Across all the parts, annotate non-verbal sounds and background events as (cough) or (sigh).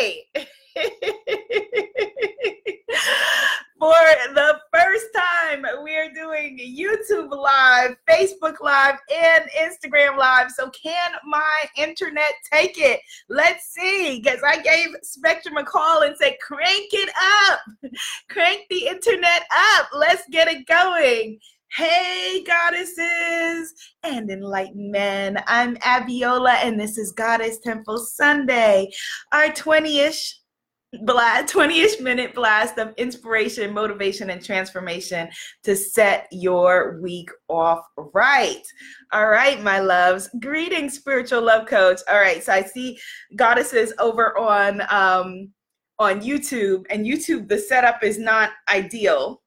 (laughs) For the first time, we are doing YouTube Live, Facebook Live, and Instagram Live. So, can my internet take it? Let's see. Because I gave Spectrum a call and said, crank it up, (laughs) crank the internet up. Let's get it going. Hey, goddesses and enlightened men. I'm Abiola, and this is Goddess Temple Sunday, our 20 ish blast (laughs) 20ish minute blast of inspiration motivation and transformation to set your week off right. All right my loves. Greetings spiritual love coach. All right so i see goddesses over on um on youtube and youtube the setup is not ideal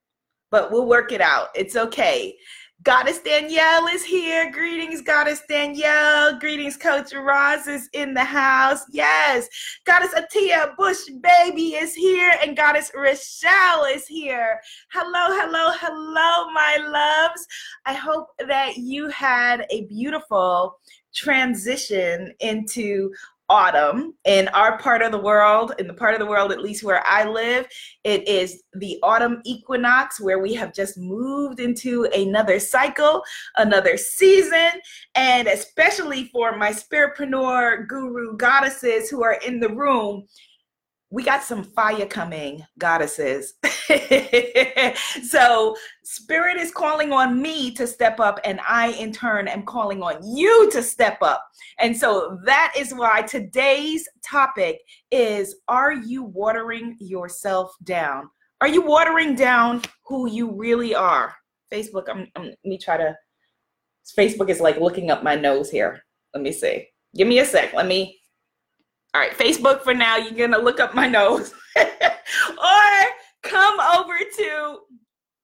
but we'll work it out. It's okay. Goddess Danielle is here. Greetings, Goddess Danielle. Greetings, Coach Roz is in the house. Yes. Goddess Atia Bush Baby is here, and Goddess Rochelle is here. Hello, hello, hello, my loves. I hope that you had a beautiful transition into autumn in our part of the world, in the part of the world, at least where I live, it is the autumn equinox where we have just moved into another cycle, another season. And especially for my spiritpreneur guru goddesses who are in the room, we got some fire coming, goddesses. (laughs) so, Spirit is calling on me to step up, and I, in turn, am calling on you to step up. And so, that is why today's topic is Are you watering yourself down? Are you watering down who you really are? Facebook, I'm, I'm, let me try to. Facebook is like looking up my nose here. Let me see. Give me a sec. Let me all right, Facebook for now, you're to look up my nose. (laughs) or come over to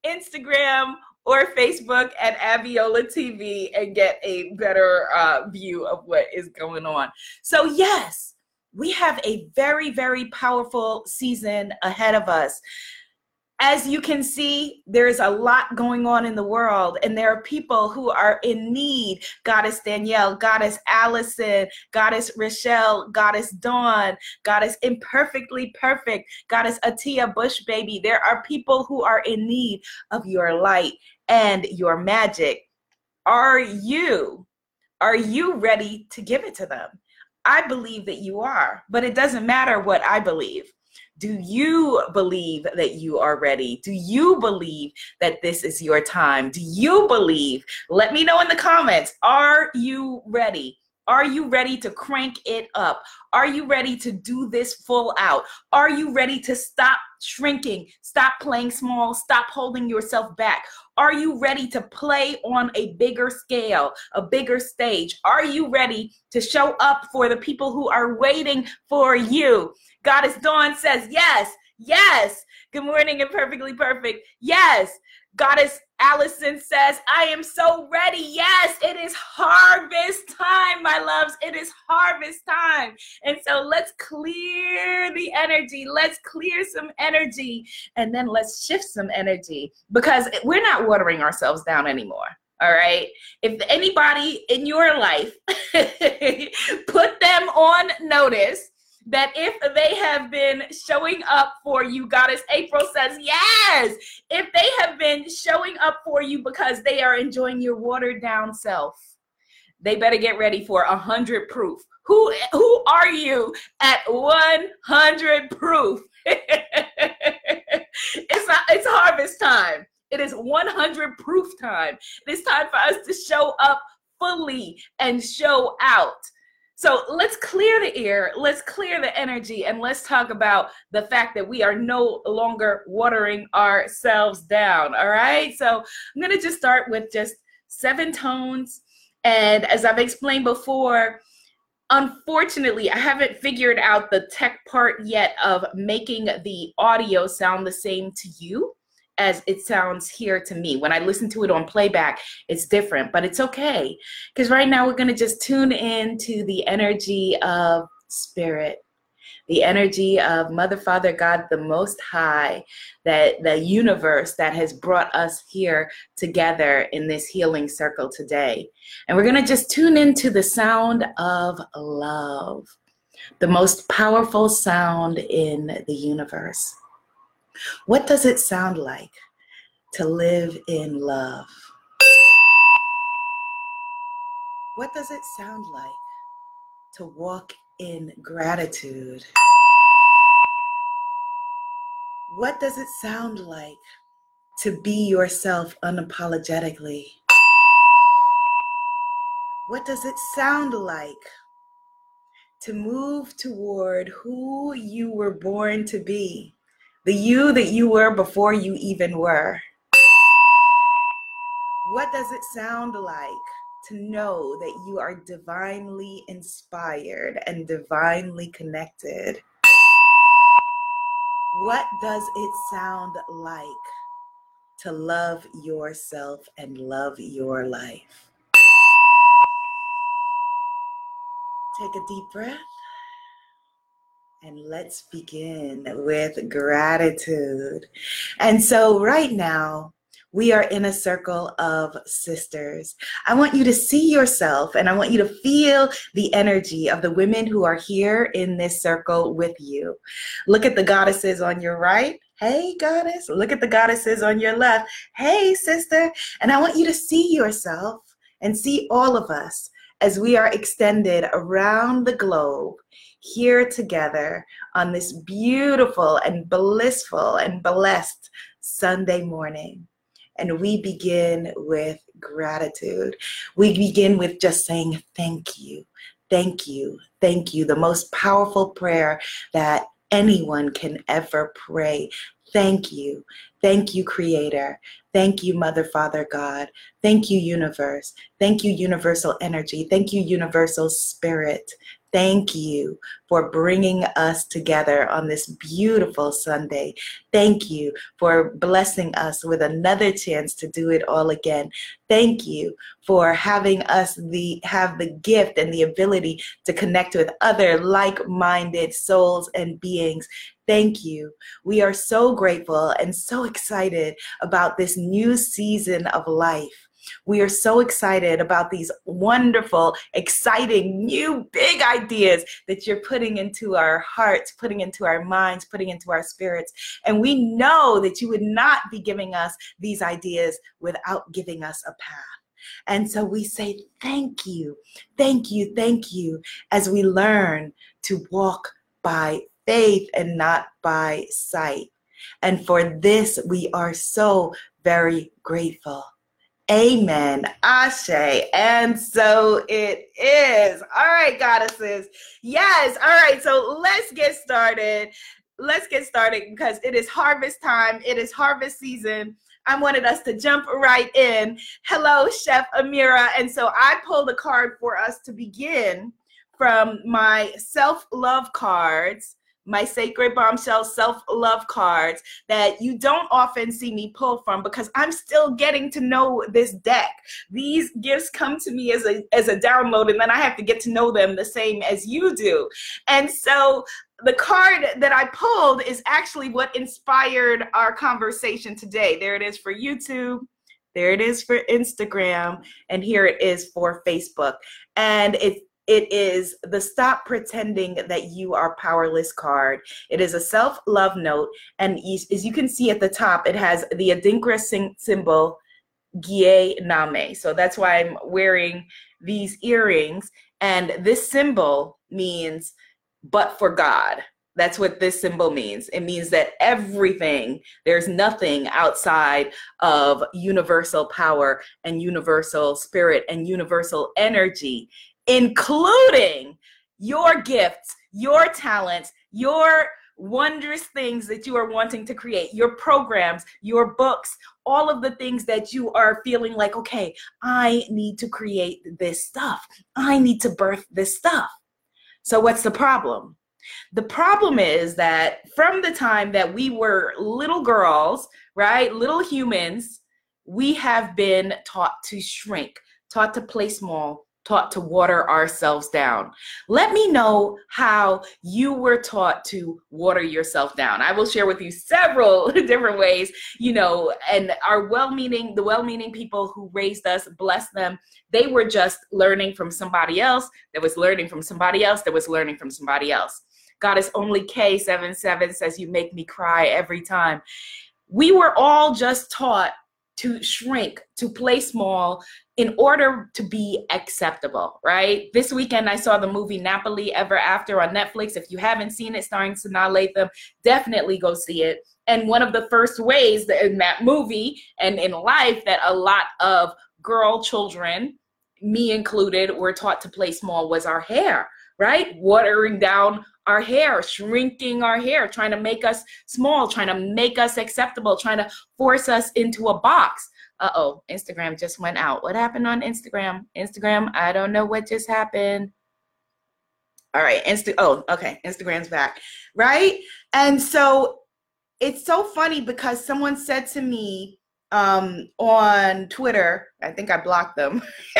Instagram or Facebook at Abiola TV and get a better uh, view of what is going on. So, yes, we have a very, very powerful season ahead of us as you can see, there's a lot going on in the world, and there are people who are in need. Goddess Danielle, Goddess Allison, Goddess Rochelle, Goddess Dawn, Goddess Imperfectly Perfect, Goddess Atia Bush Baby. There are people who are in need of your light and your magic. Are you? Are you ready to give it to them? I believe that you are, but it doesn't matter what I believe. Do you believe that you are ready? Do you believe that this is your time? Do you believe? Let me know in the comments. Are you ready? Are you ready to crank it up? Are you ready to do this full out? Are you ready to stop shrinking? Stop playing small? Stop holding yourself back? Are you ready to play on a bigger scale, a bigger stage? Are you ready to show up for the people who are waiting for you? Goddess Dawn says, Yes, yes. Good morning and perfectly perfect. Yes. Goddess Allison says, I am so ready. Yes, it is harvest time, my loves. It is harvest time. And so let's clear the energy. Let's clear some energy and then let's shift some energy because we're not watering ourselves down anymore. All right. If anybody in your life (laughs) put them on notice that if they have been showing up for you, Goddess April says, yes, if they have been showing up for you because they are enjoying your watered down self, they better get ready for a hundred proof. Who who are you at 100 proof? (laughs) it's not, it's harvest time. It is 100 proof time. It is time for us to show up fully and show out. So let's clear the air, let's clear the energy, and let's talk about the fact that we are no longer watering ourselves down. All right. So I'm going to just start with just seven tones. And as I've explained before, unfortunately, I haven't figured out the tech part yet of making the audio sound the same to you as it sounds here to me. When I listen to it on playback, it's different, but it's okay. Because right now we're going to just tune in to the energy of spirit, the energy of Mother, Father, God, the Most High, that the universe that has brought us here together in this healing circle today. And we're going to just tune into the sound of love. the most powerful sound in the universe. What does it sound like to live in love? What does it sound like to walk in gratitude? What does it sound like to be yourself unapologetically? What does it sound like to move toward who you were born to be? The you that you were before you even were. What does it sound like to know that you are divinely inspired and divinely connected? What does it sound like to love yourself and love your life? Take a deep breath. And let's begin with gratitude. And so, right now, we are in a circle of sisters. I want you to see yourself and I want you to feel the energy of the women who are here in this circle with you. Look at the goddesses on your right. Hey, goddess. Look at the goddesses on your left. Hey, sister. And I want you to see yourself and see all of us as we are extended around the globe here together on this beautiful and blissful and blessed Sunday morning. And we begin with gratitude. We begin with just saying thank you, thank you, thank you. The most powerful prayer that anyone can ever pray. Thank you. Thank you, Creator. Thank you, Mother, Father, God. Thank you, Universe. Thank you, Universal Energy. Thank you, Universal Spirit. Thank you for bringing us together on this beautiful Sunday. Thank you for blessing us with another chance to do it all again. Thank you for having us the have the gift and the ability to connect with other like-minded souls and beings. Thank you. We are so grateful and so excited about this new season of life. We are so excited about these wonderful, exciting, new, big ideas that you're putting into our hearts, putting into our minds, putting into our spirits. And we know that you would not be giving us these ideas without giving us a path. And so we say, Thank you, thank you, thank you, as we learn to walk by faith and not by sight. And for this, we are so very grateful. Amen. Ashe. And so it is. All right, goddesses. Yes. All right. So let's get started. Let's get started because it is harvest time. It is harvest season. I wanted us to jump right in. Hello, Chef Amira. And so I pulled a card for us to begin from my self love cards my sacred bombshell self love cards that you don't often see me pull from because I'm still getting to know this deck. These gifts come to me as a as a download and then I have to get to know them the same as you do. And so the card that I pulled is actually what inspired our conversation today. There it is for YouTube. There it is for Instagram, and here it is for Facebook. And it's it is the stop pretending that you are powerless card. It is a self love note. And as you can see at the top, it has the Adinkra symbol, Gye Nyame. So that's why I'm wearing these earrings. And this symbol means, but for God. That's what this symbol means. It means that everything, there's nothing outside of universal power and universal spirit and universal energy including your gifts, your talents, your wondrous things that you are wanting to create, your programs, your books, all of the things that you are feeling like, okay, I need to create this stuff. I need to birth this stuff. So, what's the problem? The problem is that from the time that we were little girls, right, little humans, we have been taught to shrink, taught to play small, taught to water ourselves down. Let me know how you were taught to water yourself down. I will share with you several (laughs) different ways, you know, and our well meaning, the well meaning people who raised us, bless them, they were just learning from somebody else that was learning from somebody else that was learning from somebody else. Goddess Only K77 says, You make me cry every time. We were all just taught to shrink, to play small in order to be acceptable, right? This weekend I saw the movie Nappily Ever After on Netflix. If you haven't seen it, starring Sanaa Lathan, definitely go see it. And one of the first ways that in that movie and in life that a lot of girl children, me included, were taught to play small was our hair, right? Watering down our hair, shrinking our hair, trying to make us small, trying to make us acceptable, trying to force us into a box. Uh oh, Instagram just went out. What happened on Instagram? Instagram, I don't know what just happened. All right, Insta. Oh, okay, Instagram's back, right? And so it's so funny because someone said to me um, on Twitter, I think I blocked them. (laughs)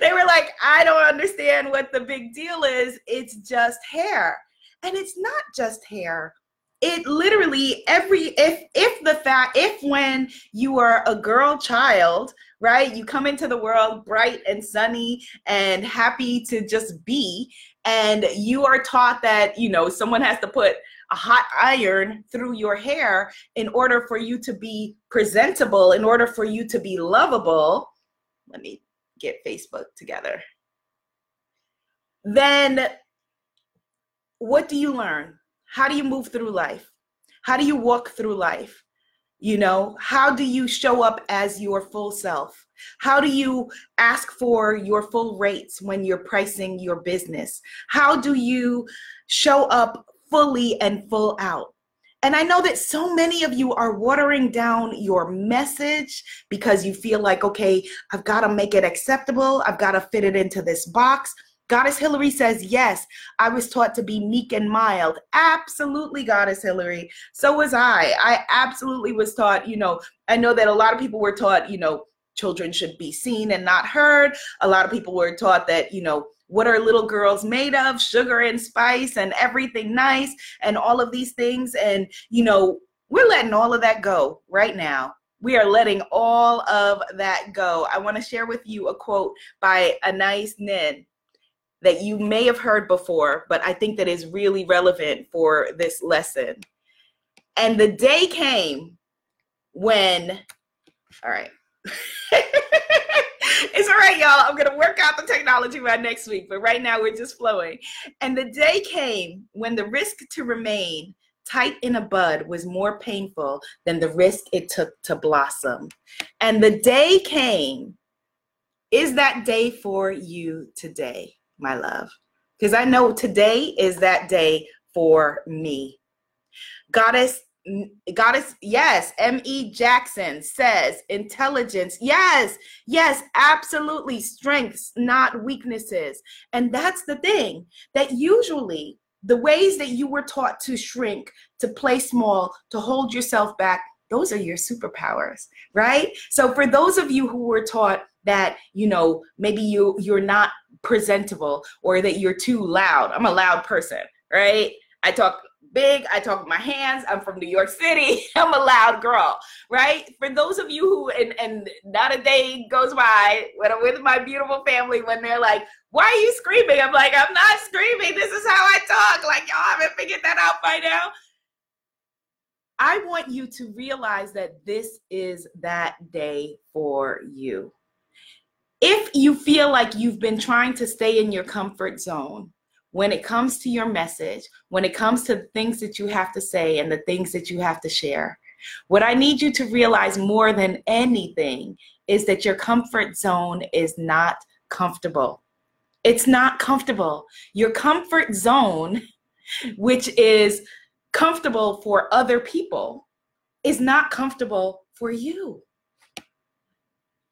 they were like, I don't understand what the big deal is. It's just hair. And it's not just hair. It literally every if if the fact if when you are a girl child, right, you come into the world bright and sunny and happy to just be, and you are taught that you know someone has to put a hot iron through your hair in order for you to be presentable, in order for you to be lovable. Let me get Facebook together. Then what do you learn? How do you move through life? How do you walk through life? You know, how do you show up as your full self? How do you ask for your full rates when you're pricing your business? How do you show up fully and full out? And I know that so many of you are watering down your message because you feel like, okay, I've got to make it acceptable. I've got to fit it into this box. Goddess Hillary says, yes, I was taught to be meek and mild. Absolutely, Goddess Hillary. So was I. I absolutely was taught, you know, I know that a lot of people were taught, you know, children should be seen and not heard. A lot of people were taught that, you know, what are little girls made of? Sugar and spice and everything nice and all of these things. And, you know, we're letting all of that go right now. We are letting all of that go. I want to share with you a quote by Anais Nin that you may have heard before, but I think that is really relevant for this lesson. And the day came when, all right. (laughs) it's all right, y'all. I'm going to work out the technology by next week, but right now we're just flowing. And the day came when the risk to remain tight in a bud was more painful than the risk it took to blossom. And the day came. Is that day for you today, my love? Because I know today is that day for me. Goddess goddess yes me jackson says intelligence yes yes absolutely strengths not weaknesses and that's the thing that usually the ways that you were taught to shrink to play small to hold yourself back those are your superpowers right so for those of you who were taught that you know maybe you you're not presentable or that you're too loud i'm a loud person right i talk big. I talk with my hands. I'm from New York City. (laughs) I'm a loud girl, right? For those of you who, and, and not a day goes by when I'm with my beautiful family when they're like, why are you screaming? I'm like, I'm not screaming. This is how I talk. Like, y'all haven't figured that out by now. I want you to realize that this is that day for you. If you feel like you've been trying to stay in your comfort zone, when it comes to your message, when it comes to the things that you have to say and the things that you have to share, what I need you to realize more than anything is that your comfort zone is not comfortable. It's not comfortable. Your comfort zone, which is comfortable for other people, is not comfortable for you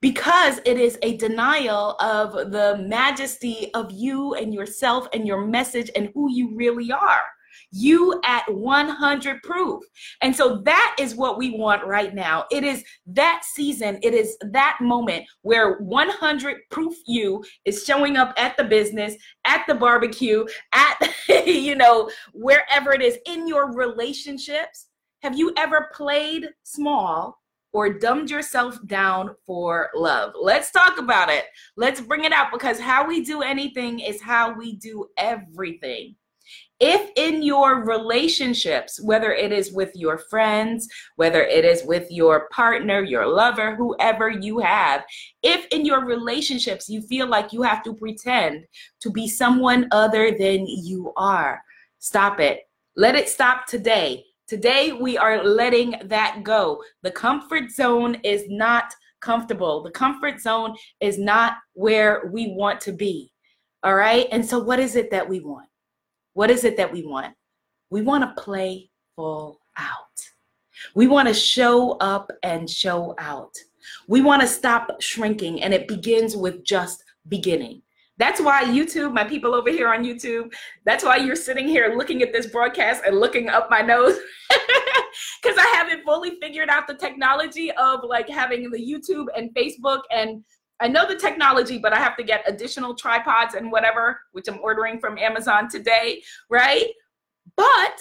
because it is a denial of the majesty of you and yourself and your message and who you really are. you at 100 proof. And so that is what we want right now. It is that season, it is that moment where 100 proof you is showing up at the business, at the barbecue, at, (laughs) you know, wherever it is in your relationships. Have you ever played small or dumbed yourself down for love? Let's talk about it. Let's bring it out because how we do anything is how we do everything. If in your relationships, whether it is with your friends, whether it is with your partner, your lover, whoever you have, if in your relationships you feel like you have to pretend to be someone other than you are, stop it. Let it stop today. Today, we are letting that go. The comfort zone is not comfortable. The comfort zone is not where we want to be. All right. And so, what is it that we want? What is it that we want? We want to play full out. We want to show up and show out. We want to stop shrinking, and it begins with just beginning. That's why YouTube, my people over here on YouTube, that's why you're sitting here looking at this broadcast and looking up my nose. (laughs) Because I haven't fully figured out the technology of like having the YouTube and Facebook. And I know the technology, but I have to get additional tripods and whatever, which I'm ordering from Amazon today, right? But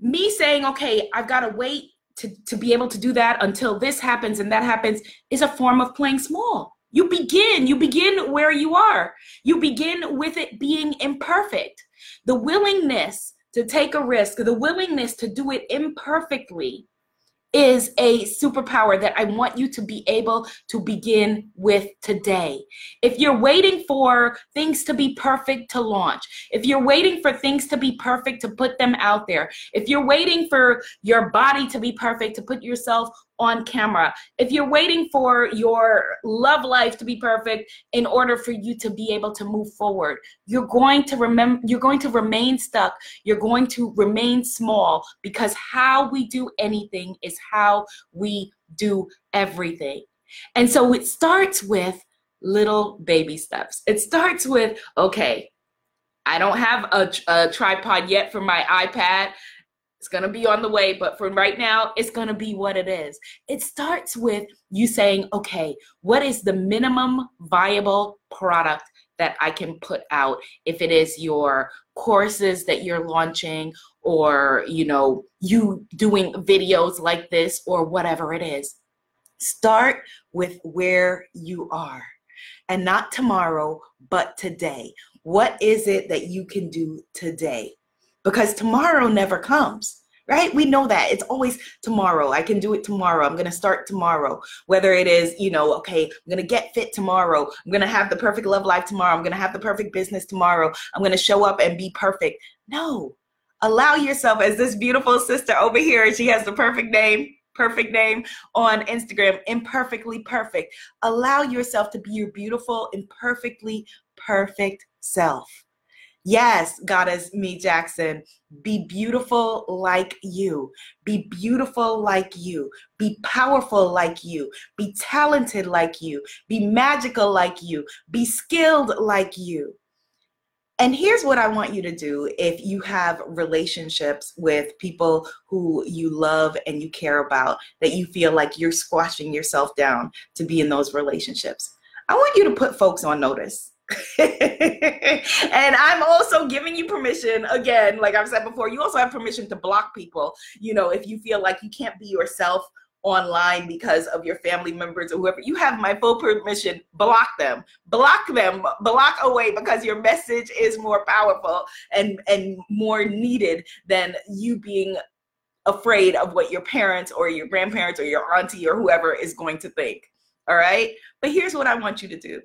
me saying, okay, I've got to wait to, to be able to do that until this happens and that happens is a form of playing small you begin, you begin where you are. You begin with it being imperfect. The willingness to take a risk, the willingness to do it imperfectly is a superpower that I want you to be able to begin with today. If you're waiting for things to be perfect to launch, if you're waiting for things to be perfect to put them out there, if you're waiting for your body to be perfect to put yourself on camera. If you're waiting for your love life to be perfect in order for you to be able to move forward, you're going to remember you're going to remain stuck. You're going to remain small because how we do anything is how we do everything. And so it starts with little baby steps. It starts with okay, I don't have a, a tripod yet for my iPad. It's going to be on the way, but for right now, it's going to be what it is. It starts with you saying, okay, what is the minimum viable product that I can put out? If it is your courses that you're launching, or, you know, you doing videos like this, or whatever it is. Start with where you are and not tomorrow, but today. What is it that you can do today? Because tomorrow never comes right? We know that. It's always tomorrow. I can do it tomorrow. I'm going to start tomorrow. Whether it is you know okay i'm going to get fit tomorrow. I'm going to have the perfect love life tomorrow. I'm going to have the perfect business tomorrow. I'm going to show up and be perfect. No. Allow yourself as this beautiful sister over here she has the perfect name perfect name on Instagram, imperfectly perfect. Allow yourself to be your beautiful, imperfectly perfect self. Yes, Goddess Me Jackson, be beautiful like you. Be beautiful like you. Be powerful like you. Be talented like you. Be magical like you. Be skilled like you. And here's what I want you to do if you have relationships with people who you love and you care about, that you feel like you're squashing yourself down to be in those relationships. I want you to put folks on notice. (laughs) and I'm also giving you permission, again, like I've said before, you also have permission to block people. You know, if you feel like you can't be yourself online because of your family members or whoever, you have my full permission. Block them, block them, block away because your message is more powerful and, and more needed than you being afraid of what your parents or your grandparents or your auntie or whoever is going to think. All right. But here's what I want you to do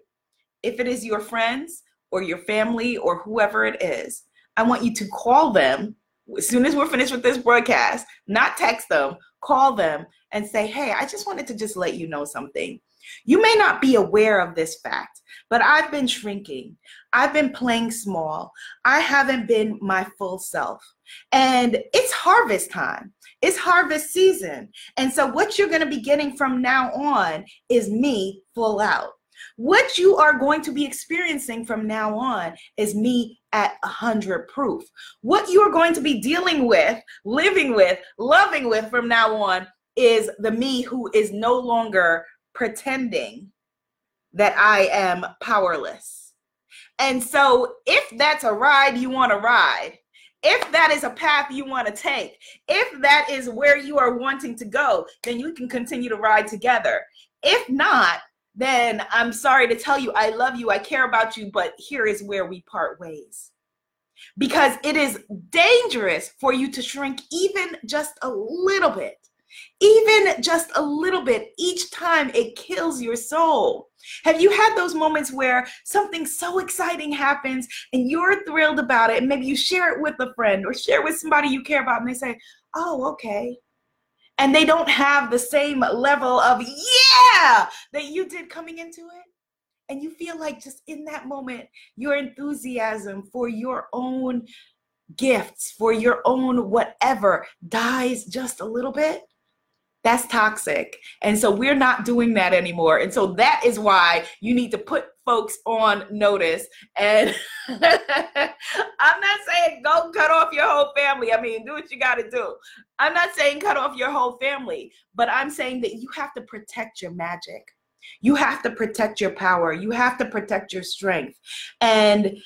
if it is your friends or your family or whoever it is, I want you to call them as soon as we're finished with this broadcast, not text them, call them and say, Hey, I just wanted to just let you know something. You may not be aware of this fact, but I've been shrinking. I've been playing small. I haven't been my full self. And it's harvest time, it's harvest season. And so, what you're going to be getting from now on is me full out. What you are going to be experiencing from now on is me at 100 proof. What you are going to be dealing with, living with, loving with from now on is the me who is no longer pretending that I am powerless. And so, if that's a ride you want to ride, if that is a path you want to take, if that is where you are wanting to go, then you can continue to ride together. If not, then I'm sorry to tell you, I love you, I care about you, but here is where we part ways. Because it is dangerous for you to shrink even just a little bit even just a little bit each time it kills your soul. Have you had those moments where something so exciting happens and you're thrilled about it? And maybe you share it with a friend or share with somebody you care about and they say oh okay and they don't have the same level of yeah that you did coming into it. And you feel like just in that moment your enthusiasm for your own gifts for your own whatever dies just a little bit that's toxic. And so we're not doing that anymore. And so that is why you need to put folks on notice. And (laughs) I'm not saying go cut off your whole family. I mean, do what you got to do. I'm not saying cut off your whole family, but I'm saying that you have to protect your magic. You have to protect your power. You have to protect your strength. And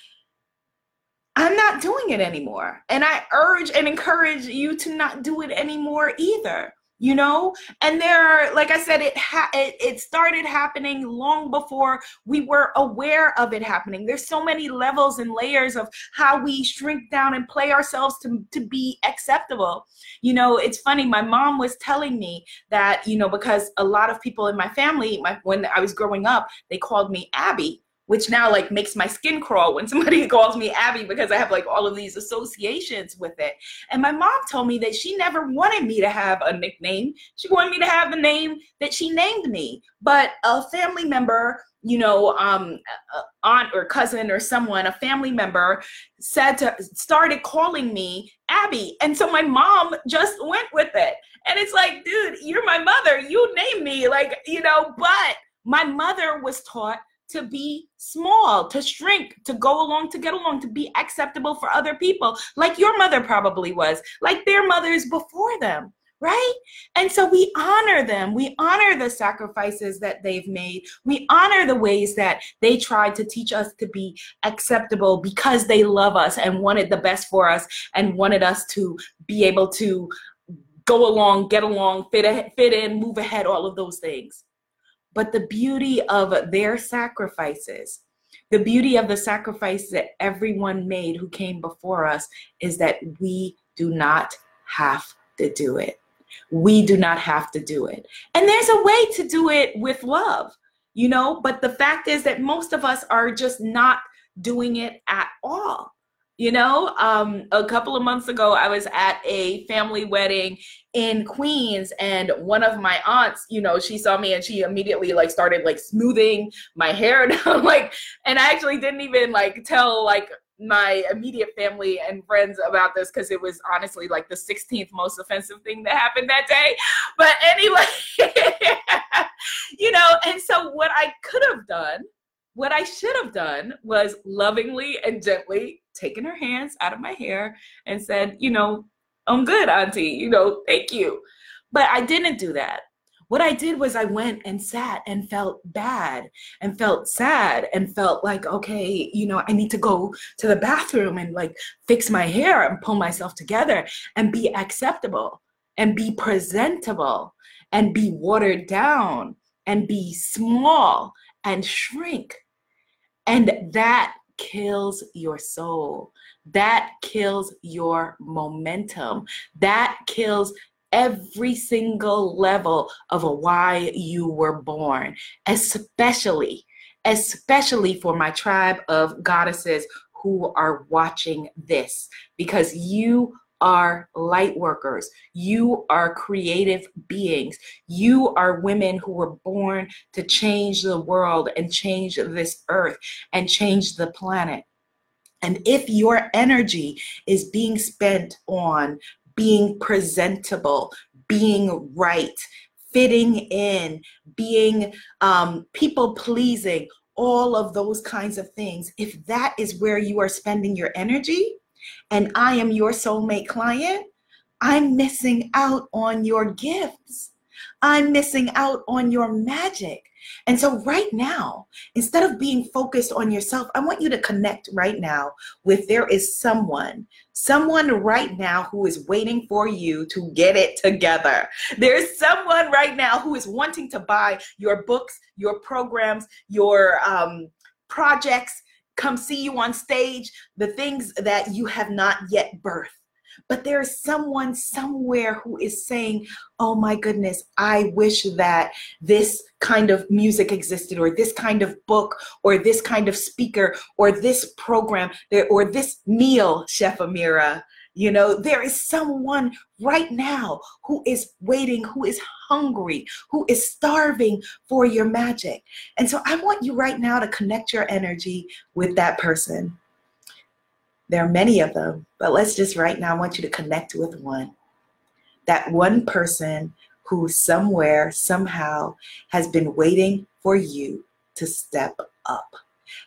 I'm not doing it anymore. And I urge and encourage you to not do it anymore either you know? And there are like i said it ha- it, it started happening long before we were aware of it happening. There's so many levels and layers of how we shrink down and play ourselves to, to be acceptable. You know it's funny my mom was telling me that you know because a lot of people in my family my, when i was growing up they called me abby which now like makes my skin crawl when (laughs) somebody calls me Abby because I have like all of these associations with it. And my mom told me that she never wanted me to have a nickname. She wanted me to have the name that she named me. But a family member, you know, um, aunt or cousin or someone, a family member said to started calling me Abby. And so my mom just went with it. And it's like, dude, you're my mother. You name me. Like, you know, but my mother was taught to be small, to shrink, to go along, to get along, to be acceptable for other people, like your mother probably was, like their mothers before them, right? And so we honor them. We honor the sacrifices that they've made. We honor the ways that they tried to teach us to be acceptable because they love us and wanted the best for us and wanted us to be able to go along, get along, fit, fit in, move ahead, all of those things. But the beauty of their sacrifices, the beauty of the sacrifice that everyone made who came before us is that we do not have to do it. We do not have to do it. And there's a way to do it with love, you know, but the fact is that most of us are just not doing it at all. You know, um, a couple of months ago, I was at a family wedding in Queens, and one of my aunts, you know, she saw me and she immediately like started like smoothing my hair (laughs) down, like, and I actually didn't even like tell like my immediate family and friends about this because it was honestly like the 16th most offensive thing that happened that day. But anyway, (laughs) you know, and so what I could have done what I should have done was lovingly and gently taken her hands out of my hair and said, you know, I'm good, Auntie, you know, thank you. But I didn't do that. What I did was I went and sat and felt bad and felt sad and felt like, okay, you know, I need to go to the bathroom and like fix my hair and pull myself together and be acceptable and be presentable and be watered down and be small and shrink. And that kills your soul. That kills your momentum. That kills every single level of why you were born, especially, especially for my tribe of goddesses who are watching this, because you are light workers. You are creative beings. You are women who were born to change the world and change this earth and change the planet. And if your energy is being spent on being presentable, being right, fitting in, being um, people pleasing, all of those kinds of things, if that is where you are spending your energy, and I am your soulmate client, I'm missing out on your gifts. I'm missing out on your magic. And so, right now, instead of being focused on yourself, I want you to connect right now with there is someone, someone right now who is waiting for you to get it together. There's someone right now who is wanting to buy your books, your programs, your um, projects, come see you on stage, the things that you have not yet birthed. But there's someone somewhere who is saying, Oh my goodness, I wish that this kind of music existed, or this kind of book, or this kind of speaker, or this program, or this meal, Chef Amira. You know, there is someone right now who is waiting, who is hungry, who is starving for your magic. And so I want you right now to connect your energy with that person. There are many of them, but let's just right now, I want you to connect with one. That one person who somewhere, somehow has been waiting for you to step up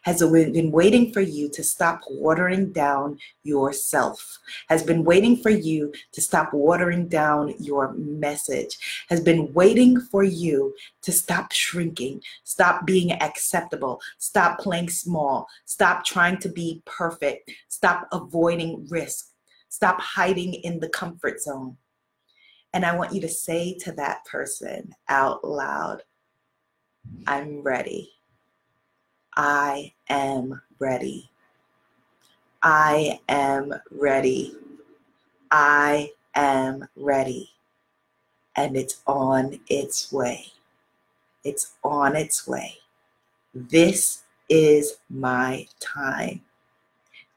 has been waiting for you to stop watering down yourself, has been waiting for you to stop watering down your message, has been waiting for you to stop shrinking, stop being acceptable, stop playing small, stop trying to be perfect, stop avoiding risk, stop hiding in the comfort zone. And I want you to say to that person out loud, I'm ready. I am ready. I am ready. I am ready. And it's on its way. It's on its way. This is my time.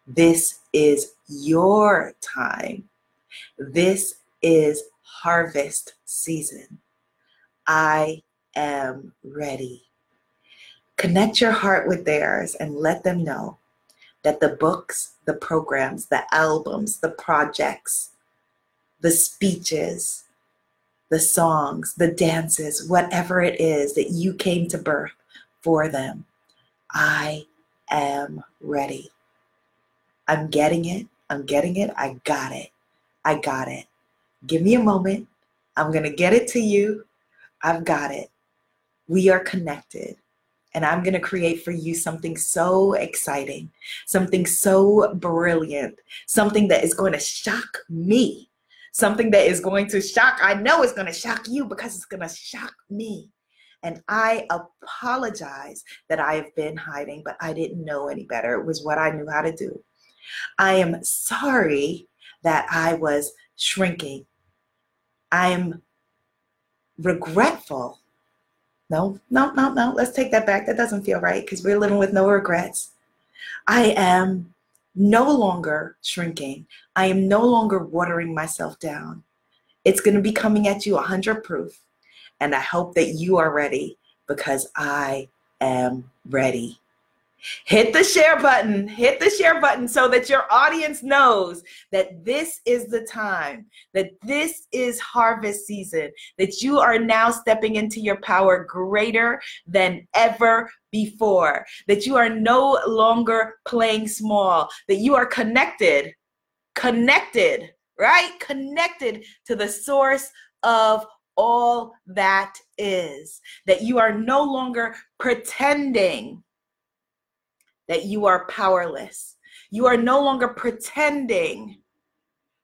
This is your time. This is harvest season. I am ready. Connect your heart with theirs and let them know that the books, the programs, the albums, the projects, the speeches, the songs, the dances, whatever it is that you came to birth for them, I am ready. I'm getting it. I'm getting it. I got it. I got it. Give me a moment. I'm going to get it to you. I've got it. We are connected and I'm going to create for you something so exciting, something so brilliant, something that is going to shock me, something that is going to shock, I know it's going to shock you because it's going to shock me. And I apologize that I have been hiding, but I didn't know any better. It was what I knew how to do. I am sorry that I was shrinking. I am regretful no, no, no, no. Let's take that back. That doesn't feel right because we're living with no regrets. I am no longer shrinking. I am no longer watering myself down. It's going to be coming at you 100 proof. And I hope that you are ready because I am ready hit the share button. Hit the share button so that your audience knows that this is the time that this is harvest season that you are now stepping into your power greater than ever before that you are no longer playing small that you are connected connected right? Connected to the source of all that is that you are no longer pretending that you are powerless. You are no longer pretending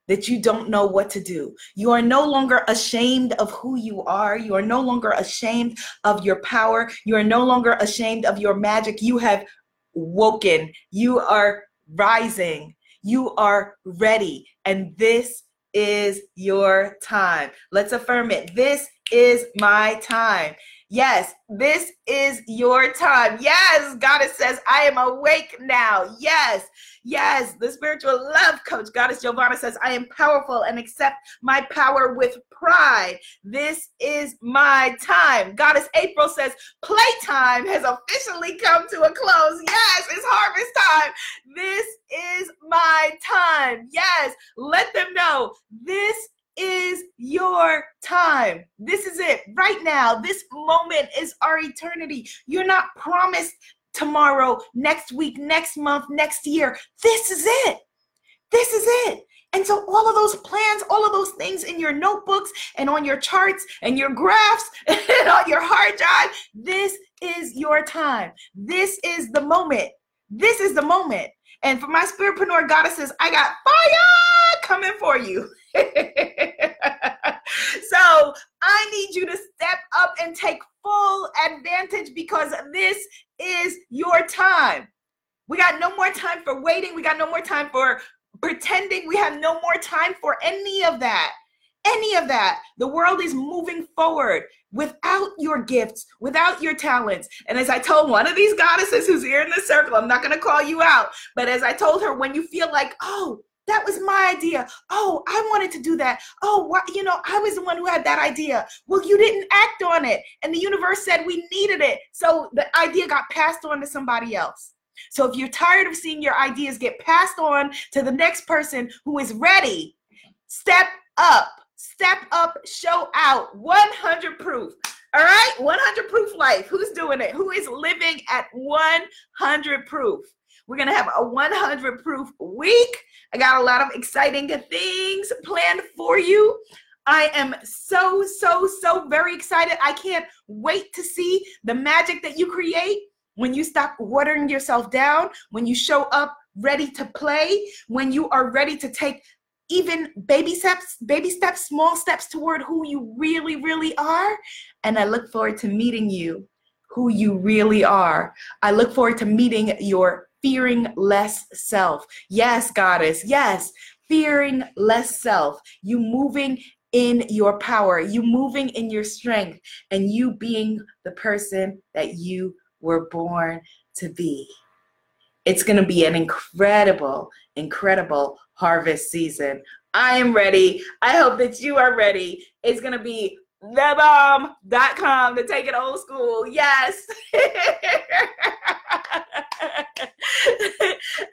that you don't know what to do. You are no longer ashamed of who you are. You are no longer ashamed of your power. You are no longer ashamed of your magic. You have woken. You are rising. You are ready. And this is your time. Let's affirm it. This is my time. Yes, this is your time. Yes, Goddess says, I am awake now. Yes, yes, the spiritual love coach, Goddess Giovanna says, I am powerful and accept my power with pride. This is my time. Goddess April says, playtime has officially come to a close. Yes, it's harvest time. This is my time. Yes, let them know this is your time. This is it right now. This moment is our eternity. You're not promised tomorrow, next week, next month, next year. This is it. This is it. And so, all of those plans, all of those things in your notebooks and on your charts and your graphs (laughs) and on your hard drive, this is your time. This is the moment. This is the moment. And for my spiritpreneur goddesses, I got fire coming for you. (laughs) (laughs) so I need you to step up and take full advantage because this is your time. We got no more time for waiting. We got no more time for pretending. We have no more time for any of that. Any of that. The world is moving forward without your gifts, without your talents. And as I told one of these goddesses who's here in the circle, I'm not going to call you out, but as I told her, when you feel like, oh, that was my idea. Oh, I wanted to do that. Oh, you know, I was the one who had that idea. Well, you didn't act on it. And the universe said we needed it. So the idea got passed on to somebody else. So if you're tired of seeing your ideas get passed on to the next person who is ready, step up. Step up, show out. 100 proof. All right, 100 proof life. Who's doing it? Who is living at 100 proof? We're going to have a 100 proof week. I got a lot of exciting things planned for you. I am so, so, so very excited. I can't wait to see the magic that you create when you stop watering yourself down, when you show up ready to play, when you are ready to take even baby steps, baby steps, small steps toward who you really, really are. And I look forward to meeting you, who you really are. I look forward to meeting your fearing less self. Yes, goddess, yes, fearing less self. You moving in your power, you moving in your strength, and you being the person that you were born to be. It's going to be an incredible, incredible harvest season. I am ready. I hope that you are ready. It's going to be thebomb.com to take it old school. Yes. (laughs)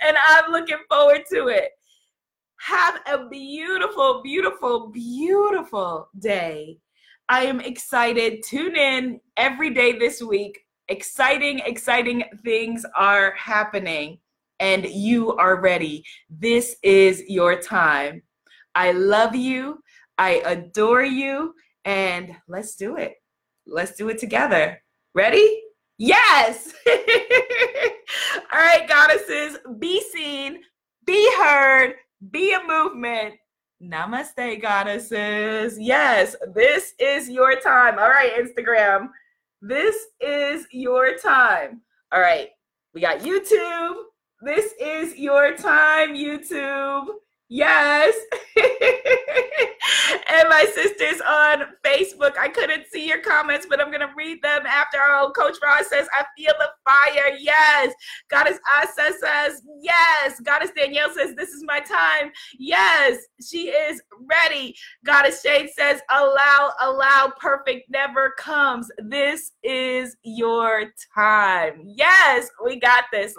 and I'm looking forward to it. Have a beautiful, beautiful, beautiful day. I am excited. Tune in every day this week. Exciting, exciting things are happening, and you are ready. This is your time. I love you. I adore you. And let's do it. Let's do it together. Ready? Yes. (laughs) All right, goddesses, be seen, be heard, be a movement. Namaste, goddesses. Yes, this is your time. All right, Instagram. This is your time. All right, we got YouTube. This is your time, YouTube. Yes. (laughs) and my sisters on Facebook. I couldn't see your comments, but I'm going to read them after. Oh, Coach Ross says, I feel the fire. Yes. Goddess Asa says, yes. Goddess Danielle says, this is my time. Yes. She is ready. Goddess Shade says, allow, allow. Perfect never comes. This is your time. Yes. We got this.